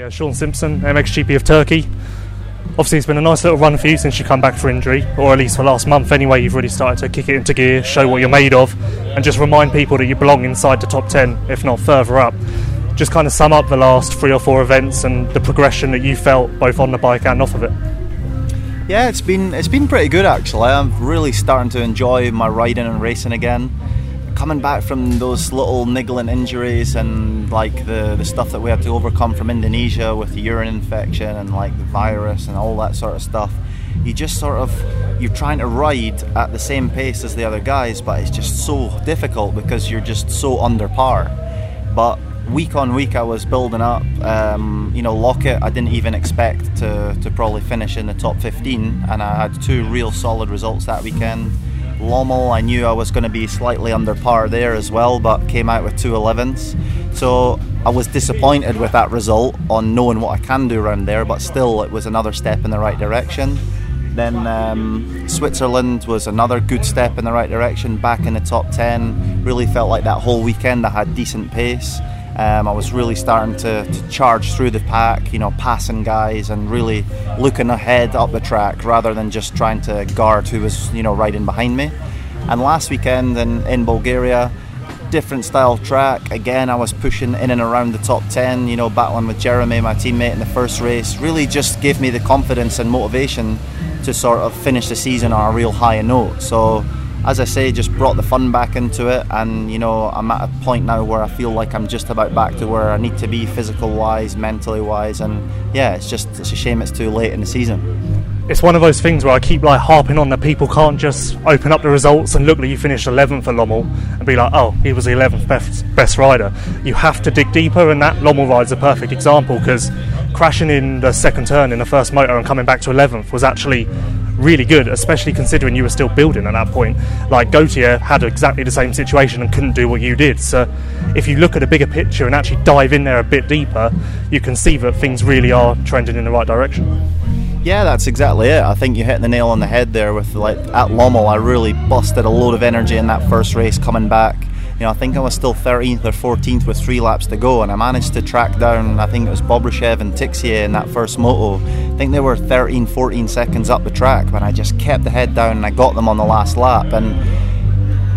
Hey, uh, Shaun Simpson, MXGP of Turkey. Obviously, it's been a nice little run for you since you come back for injury, or at least for last month anyway. You've really started to kick it into gear, show what you're made of, and just remind people that you belong inside the top 10, if not further up. Just kind of sum up the last three or four events and the progression that you felt both on the bike and off of it. Yeah, it's been it's been pretty good actually. I'm really starting to enjoy my riding and racing again. Coming back from those little niggling injuries and like the, the stuff that we had to overcome from Indonesia with the urine infection and like the virus and all that sort of stuff, you just sort of you're trying to ride at the same pace as the other guys, but it's just so difficult because you're just so under par. But week on week I was building up. Um, you know, Loket I didn't even expect to, to probably finish in the top 15, and I had two real solid results that weekend. Lommel, I knew I was going to be slightly under par there as well, but came out with two 11s. So I was disappointed with that result on knowing what I can do around there, but still it was another step in the right direction. Then um, Switzerland was another good step in the right direction, back in the top 10. Really felt like that whole weekend I had decent pace. Um, I was really starting to, to, charge through the pack, you know, passing guys and really looking ahead up the track rather than just trying to guard who was, you know, riding behind me. And last weekend in, in Bulgaria, different style track. Again, I was pushing in and around the top 10, you know, battling with Jeremy, my teammate, in the first race. Really just gave me the confidence and motivation to sort of finish the season on a real high note. So as I say, just brought the fun back into it, and you know, I'm at a point now where I feel like I'm just about back to where I need to be, physical wise, mentally wise, and yeah, it's just it's a shame it's too late in the season. It's one of those things where I keep like harping on that people can't just open up the results and look like you finished 11th for Lommel and be like, oh, he was the 11th best, best rider. You have to dig deeper, and that Lommel ride's a perfect example because crashing in the second turn in the first motor and coming back to 11th was actually really good, especially considering you were still building at that point. Like Gautier had exactly the same situation and couldn't do what you did. So if you look at a bigger picture and actually dive in there a bit deeper, you can see that things really are trending in the right direction. Yeah, that's exactly it. I think you hit the nail on the head there with like at Lommel. I really busted a load of energy in that first race coming back you know, I think I was still 13th or 14th with three laps to go, and I managed to track down, I think it was Bobryshev and Tixier in that first moto. I think they were 13, 14 seconds up the track, but I just kept the head down and I got them on the last lap. And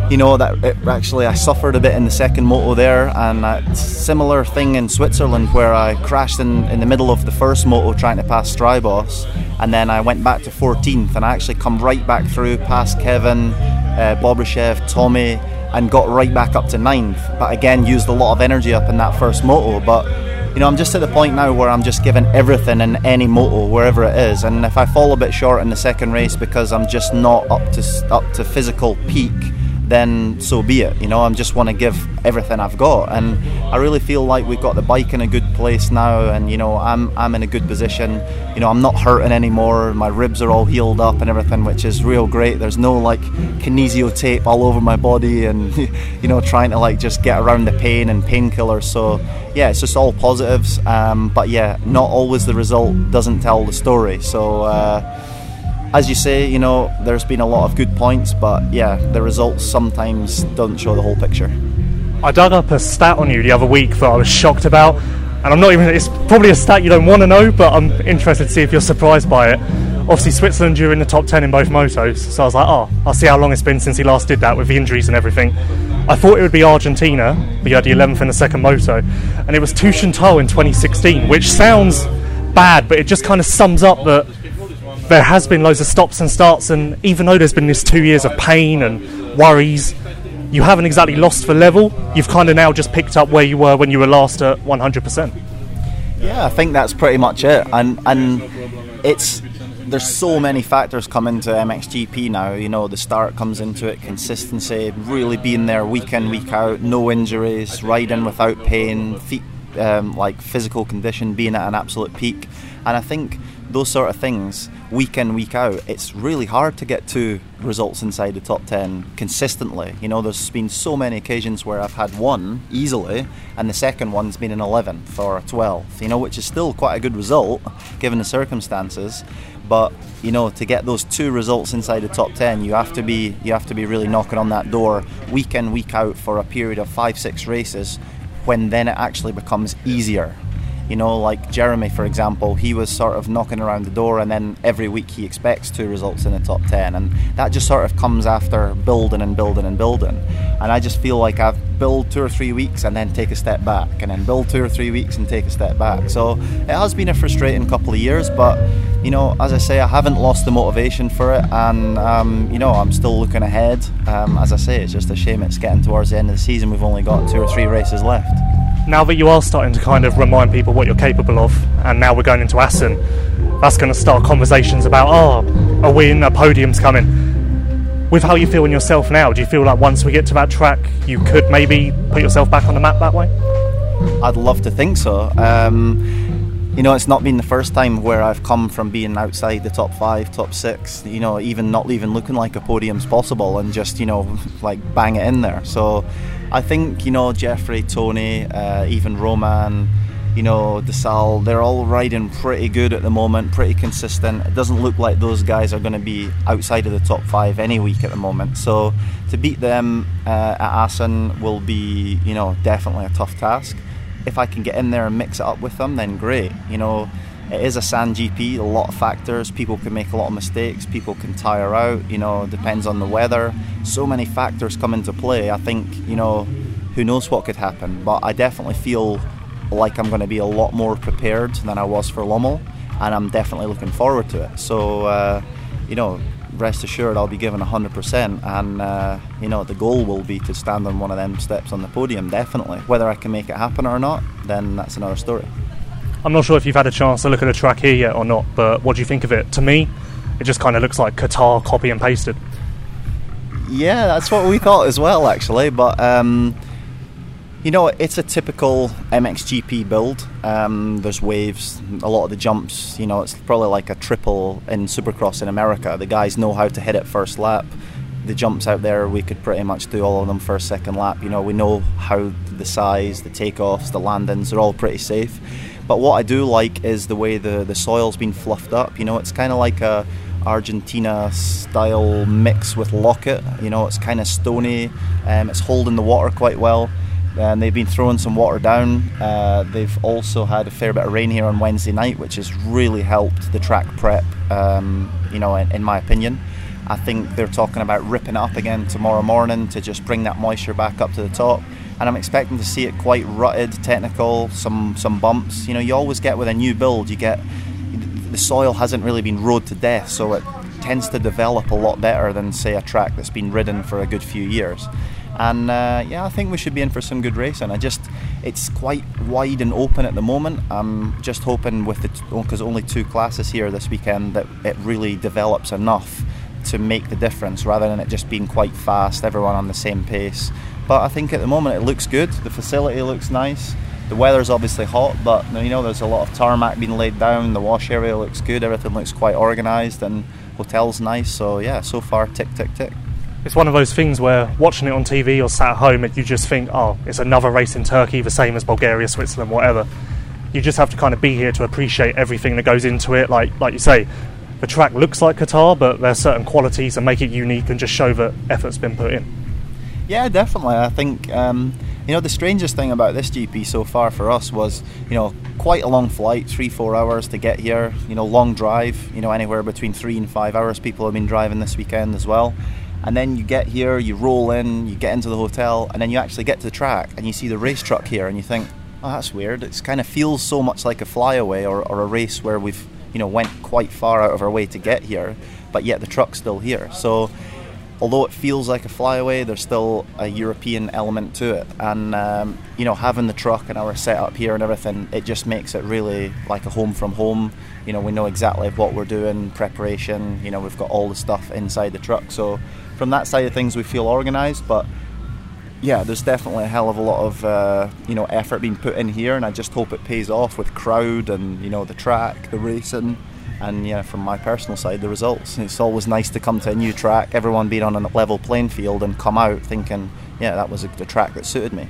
you know that it, actually I suffered a bit in the second moto there, and a similar thing in Switzerland where I crashed in, in the middle of the first moto trying to pass Strijbos, and then I went back to 14th, and I actually come right back through past Kevin, uh, Bobryshev, Tommy, and got right back up to ninth. But again, used a lot of energy up in that first moto. But you know, I'm just at the point now where I'm just giving everything in any moto, wherever it is. And if I fall a bit short in the second race because I'm just not up to up to physical peak, then so be it. You know, I just want to give everything I've got, and I really feel like we've got the bike in a good place now, and you know, I'm I'm in a good position. You know, I'm not hurting anymore. My ribs are all healed up and everything, which is real great. There's no like kinesio tape all over my body, and you know, trying to like just get around the pain and painkillers. So yeah, it's just all positives. Um, but yeah, not always the result doesn't tell the story. So. Uh, as you say, you know, there's been a lot of good points, but yeah, the results sometimes don't show the whole picture. I dug up a stat on you the other week that I was shocked about, and I'm not even, it's probably a stat you don't want to know, but I'm interested to see if you're surprised by it. Obviously, Switzerland, you're in the top 10 in both motos, so I was like, ah, oh, I'll see how long it's been since he last did that with the injuries and everything. I thought it would be Argentina, but you had the 11th in the second moto, and it was Teutschenthal in 2016, which sounds bad, but it just kind of sums up that there has been loads of stops and starts, and even though there's been this two years of pain and worries, you haven't exactly lost the level. You've kind of now just picked up where you were when you were last at 100%. Yeah, I think that's pretty much it, and and it's there's so many factors come into MXGP now. You know, the start comes into it, consistency, really being there week in, week out, no injuries, riding without pain, feet, um, like physical condition being at an absolute peak. And I think those sort of things week in week out it's really hard to get two results inside the top 10 consistently. You know there's been so many occasions where i've had one easily and the second one's been an 11th or a 12th you know which is still quite a good result given the circumstances. But you know to get those two results inside the top 10 you have to be you have to be really knocking on that door week in week out for a period of 5 6 races when then it actually becomes easier You know, like Jeremy, for example, he was sort of knocking around the door, and then every week he expects two results in the top 10. And that just sort of comes after building and building and building. And I just feel like I've built two or three weeks and then take a step back, and then build two or three weeks and take a step back. So it has been a frustrating couple of years, but, you know, as I say, I haven't lost the motivation for it, and, um, you know, I'm still looking ahead. Um, as I say, it's just a shame it's getting towards the end of the season. We've only got two or three races left now that you are starting to kind of remind people what you're capable of, and now we're going into Assen, that's going to start conversations about, oh, a win, a podium's coming. With how you feel in yourself now, do you feel like once we get to that track, you could maybe put yourself back on the map that way? I'd love to think so. Um, you know, it's not been the first time where I've come from being outside the top five, top six, you know, even not even looking like a podium's possible and just, you know, like bang it in there. So I think you know Jeffrey, Tony, uh, even Roman, you know Desalle, they're all riding pretty good at the moment, pretty consistent. It doesn't look like those guys are going to be outside of the top five any week at the moment. So to beat them uh, at Assen will be you know definitely a tough task. If I can get in there and mix it up with them, then great. You know it is a sand GP, a lot of factors. People can make a lot of mistakes, people can tire out, you know, depends on the weather. So many factors come into play. I think, you know, who knows what could happen, but I definitely feel like I'm going to be a lot more prepared than I was for Lommel, and I'm definitely looking forward to it. So, uh, you know, rest assured I'll be given 100%, and uh, you know, the goal will be to stand on one of them steps on the podium, definitely. Whether I can make it happen or not, then that's another story. I'm not sure if you've had a chance to look at the track here yet or not, but what do you think of it? To me, it just kind of looks like Qatar copy and pasted. Yeah, that's what we thought as well, actually. But um, you know, it's a typical MXGP build. Um, there's waves, a lot of the jumps. You know, it's probably like a triple in Supercross in America. The guys know how to hit it first lap. The jumps out there, we could pretty much do all of them first, second lap. You know, we know how the size, the takeoffs, the landings, they're all pretty safe but what I do like is the way the, the soil's been fluffed up. You know, it's kind of like a Argentina style mix with Loket. You know, it's kind of stony. Um, it's holding the water quite well. And they've been throwing some water down. Uh, they've also had a fair bit of rain here on Wednesday night, which has really helped the track prep. Um, you know, in, in my opinion. I think they're talking about ripping it up again tomorrow morning to just bring that moisture back up to the top and I'm expecting to see it quite rutted, technical, some some bumps. You know, you always get with a new build, you get the soil hasn't really been rode to death, so it tends to develop a lot better than say a track that's been ridden for a good few years. And uh, yeah, I think we should be in for some good racing. I just, it's quite wide and open at the moment. I'm just hoping with the because only two classes here this weekend that it really develops enough to make the difference rather than it just being quite fast, everyone on the same pace. But I think at the moment it looks good. The facility looks nice. The weather's obviously hot, but you know there's a lot of tarmac being laid down. The wash area looks good. Everything looks quite organised, and hotel's nice. So yeah, so far tick tick tick. It's one of those things where watching it on TV or sat at home, you just think, oh, it's another race in Turkey, the same as Bulgaria, Switzerland, whatever. You just have to kind of be here to appreciate everything that goes into it. Like like you say, the track looks like Qatar, but there's certain qualities that make it unique and just show that effort's been put in. Yeah, definitely. I think um, you know the strangest thing about this GP so far for us was you know quite a long flight, three four hours to get here. You know, long drive. You know, anywhere between three and five hours. People have been driving this weekend as well. And then you get here, you roll in, you get into the hotel, and then you actually get to the track and you see the race truck here, and you think, oh, that's weird. It kind of feels so much like a flyaway or, or a race where we've you know went quite far out of our way to get here, but yet the truck's still here. So although it feels like a flyaway, there's still a European element to it. And um, you know, having the truck and our setup here and everything, it just makes it really like a home from home. You know, we know exactly what we're doing, preparation. You know, we've got all the stuff inside the truck. So from that side of things, we feel organised. But yeah, there's definitely a hell of a lot of uh, you know effort being put in here, and I just hope it pays off with crowd and you know the track, the racing and yeah, from my personal side, the results. It's always nice to come to a new track, everyone being on a level playing field, and come out thinking, yeah, that was a, the track that suited me.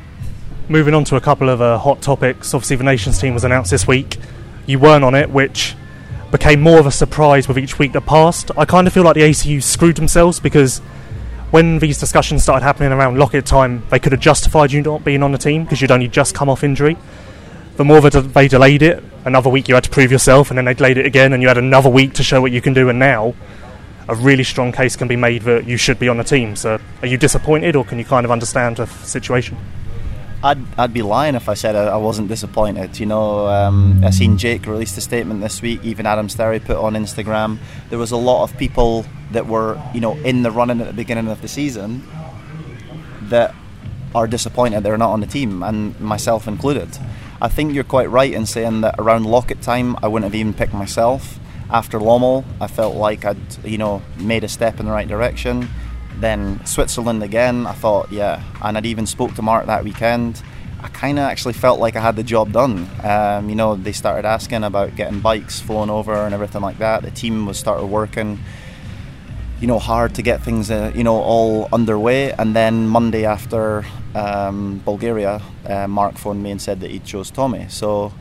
Moving on to a couple of uh, hot topics. Obviously, the Nations team was announced this week. You weren't on it, which became more of a surprise with each week that passed. I kind of feel like the ACU screwed themselves because when these discussions started happening around Loket time, they could have justified you not being on the team because you'd only just come off injury. the more that they delayed it, another week you had to prove yourself, and then they delayed it again, and you had another week to show what you can do. And now, a really strong case can be made that you should be on the team. So, are you disappointed, or can you kind of understand the situation? I'd, I'd be lying if I said I, wasn't disappointed. You know, um, I seen Jake released a statement this week. Even Adam Sterry put on Instagram. There was a lot of people that were, you know, in the running at the beginning of the season that are disappointed they're not on the team, and myself included. I think you're quite right in saying that around Loket time, I wouldn't have even picked myself. After Lommel, I felt like I'd, you know, made a step in the right direction. Then Switzerland again, I thought, yeah, and I'd even spoke to Mark that weekend. I kind of actually felt like I had the job done. Um, you know, they started asking about getting bikes flown over and everything like that. The team was started working you know hard to get things uh, you know all underway and then Monday after um, Bulgaria uh, Mark phoned me and said that he chose Tommy so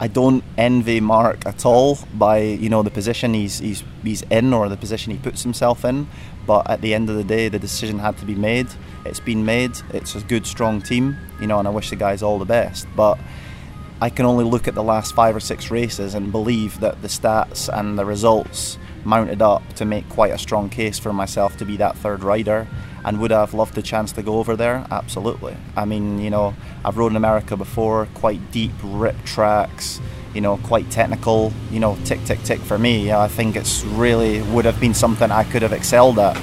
I don't envy Mark at all by you know the position he's, he's he's in or the position he puts himself in but at the end of the day the decision had to be made it's been made it's a good strong team you know and I wish the guys all the best but I can only look at the last five or six races and believe that the stats and the results mounted up to make quite a strong case for myself to be that third rider. And would I have loved the chance to go over there? Absolutely. I mean, you know, I've rode in America before, quite deep, ripped tracks, you know, quite technical, you know, tick, tick, tick for me. I think it's really would have been something I could have excelled at.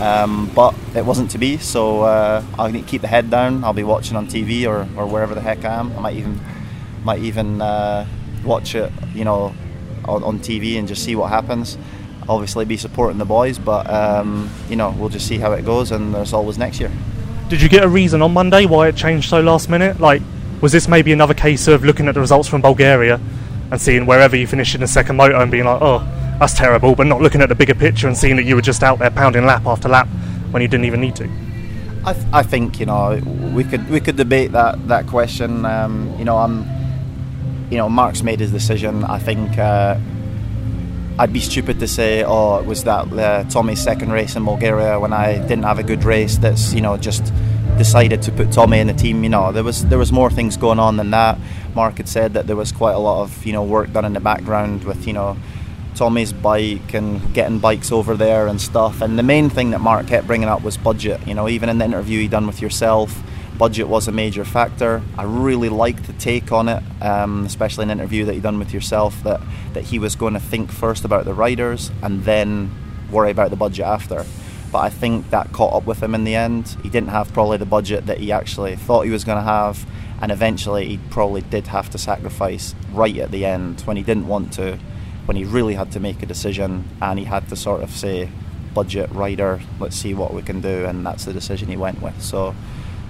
Um, but it wasn't to be, so uh, I'll keep the head down. I'll be watching on TV or, or wherever the heck I am. I might even might even uh, watch it, you know, on, on TV and just see what happens obviously be supporting the boys, but um, you know we'll just see how it goes, and there's always next year. Did you get a reason on Monday why it changed so last minute? Like, was this maybe another case of looking at the results from Bulgaria and seeing wherever you finished in the second moto and being like, oh, that's terrible, but not looking at the bigger picture and seeing that you were just out there pounding lap after lap when you didn't even need to? I, th- I think you know we could we could debate that that question. Um, you know, I'm you know Mark's made his decision. I think. Uh, I'd be stupid to say, oh, it was that uh, Tommy's second race in Bulgaria when I didn't have a good race. That's you know just decided to put Tommy in the team. You know there was there was more things going on than that. Mark had said that there was quite a lot of you know work done in the background with you know Tommy's bike and getting bikes over there and stuff. And the main thing that Mark kept bringing up was budget. You know even in the interview he done with yourself budget was a major factor. I really liked the take on it, um, especially in an interview that you done with yourself that, that he was going to think first about the riders and then worry about the budget after. But I think that caught up with him in the end. He didn't have probably the budget that he actually thought he was going to have, and eventually he probably did have to sacrifice right at the end when he didn't want to, when he really had to make a decision and he had to sort of say, budget rider, let's see what we can do, and that's the decision he went with. So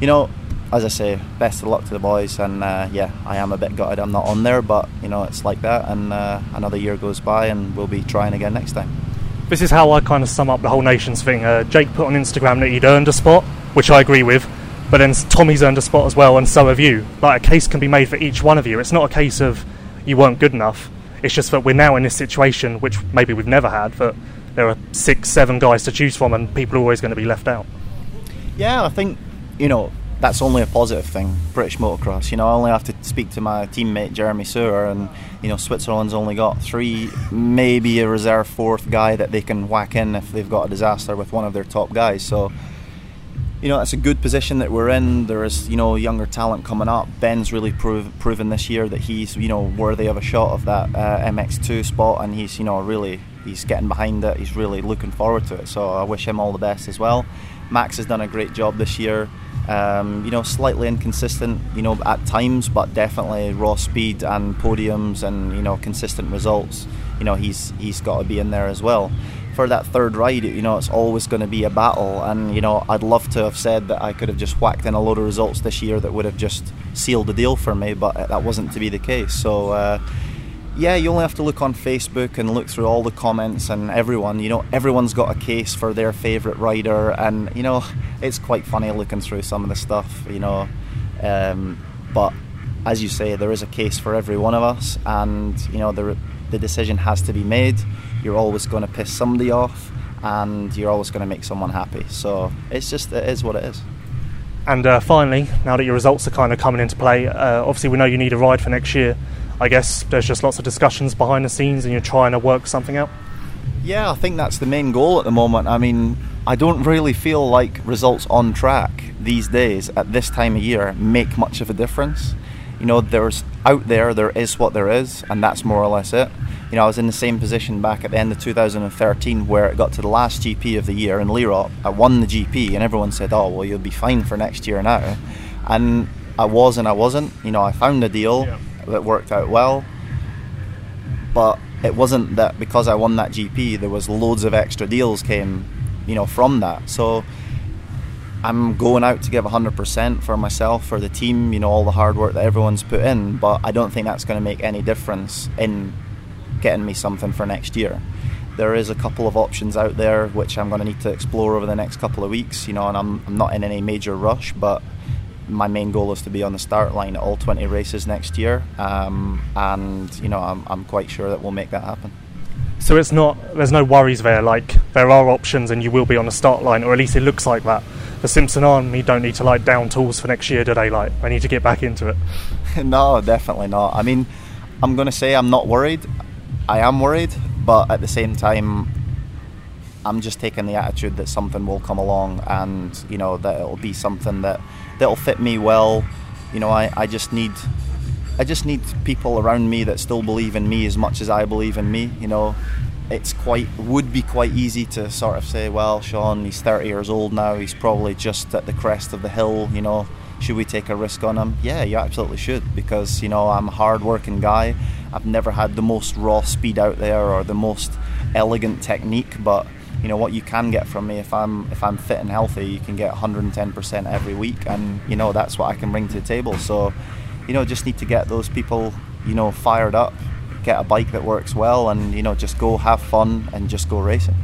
you know, as I say, best of luck to the boys. And uh, yeah, I am a bit gutted I'm not on there, but you know, it's like that. And uh, another year goes by, and we'll be trying again next time. This is how I kind of sum up the whole nations thing. Uh, Jake put on Instagram that he'd earned a spot, which I agree with. But then Tommy's earned a spot as well, and so have you. Like a case can be made for each one of you. It's not a case of you weren't good enough. It's just that we're now in this situation, which maybe we've never had, that there are six, seven guys to choose from, and people are always going to be left out. Yeah, I think you know, that's only a positive thing. British motocross. You know, I only have to speak to my teammate Jeremy Seewer, and you know, Switzerland's only got three, maybe a reserve fourth guy that they can whack in if they've got a disaster with one of their top guys. So, you know, that's a good position that we're in. There is, you know, younger talent coming up. Ben's really prove, proven this year that he's, you know, worthy of a shot of that uh, MX2 spot, and he's, you know, really he's getting behind it. He's really looking forward to it. So I wish him all the best as well. Max has done a great job this year. Um, you know, slightly inconsistent, you know, at times, but definitely raw speed and podiums and you know consistent results. You know, he's he's got to be in there as well. For that third ride, you know, it's always going to be a battle, and you know, I'd love to have said that I could have just whacked in a load of results this year that would have just sealed the deal for me, but that wasn't to be the case. So. Uh, yeah, you only have to look on Facebook and look through all the comments and everyone. You know, everyone's got a case for their favourite rider, and you know, it's quite funny looking through some of the stuff. You know, um, but as you say, there is a case for every one of us, and you know, the the decision has to be made. You're always going to piss somebody off, and you're always going to make someone happy. So it's just it is what it is. And uh, finally, now that your results are kind of coming into play, uh, obviously we know you need a ride for next year. I guess there's just lots of discussions behind the scenes, and you're trying to work something out. Yeah, I think that's the main goal at the moment. I mean, I don't really feel like results on track these days at this time of year make much of a difference. You know, there's out there, there is what there is, and that's more or less it. You know, I was in the same position back at the end of 2013 where it got to the last GP of the year in Lierop. I won the GP, and everyone said, Oh, well, you'll be fine for next year now. And I was and I wasn't. You know, I found a deal yeah. That worked out well, but it wasn't that because I won that GP, there was loads of extra deals came, you know, from that. So I'm going out to give 100% for myself, for the team, you know, all the hard work that everyone's put in, but I don't think that's going to make any difference in getting me something for next year. There is a couple of options out there which I'm going to need to explore over the next couple of weeks, you know, and I'm, I'm not in any major rush, but my main goal is to be on the start line at all 20 races next year, um, and you know I'm, I'm quite sure that we'll make that happen. So it's not there's no worries there. Like there are options, and you will be on the start line, or at least it looks like that. The Simpson Army don't need to like down tools for next year, do they? Like I need to get back into it. no, definitely not. I mean, I'm going to say I'm not worried. I am worried, but at the same time, I'm just taking the attitude that something will come along, and you know that it'll be something that that'll fit me well. You know, I, I just need I just need people around me that still believe in me as much as I believe in me. You know, it's quite would be quite easy to sort of say, well, Shaun, he's 30 years old now. He's probably just at the crest of the hill. You know, should we take a risk on him? Yeah, you absolutely should because you know I'm a hard-working guy. I've never had the most raw speed out there or the most elegant technique, but you know what you can get from me if I'm if I'm fit and healthy, you can get 110% every week, and you know that's what I can bring to the table. So, you know, just need to get those people, you know, fired up, get a bike that works well, and you know, just go have fun and just go racing.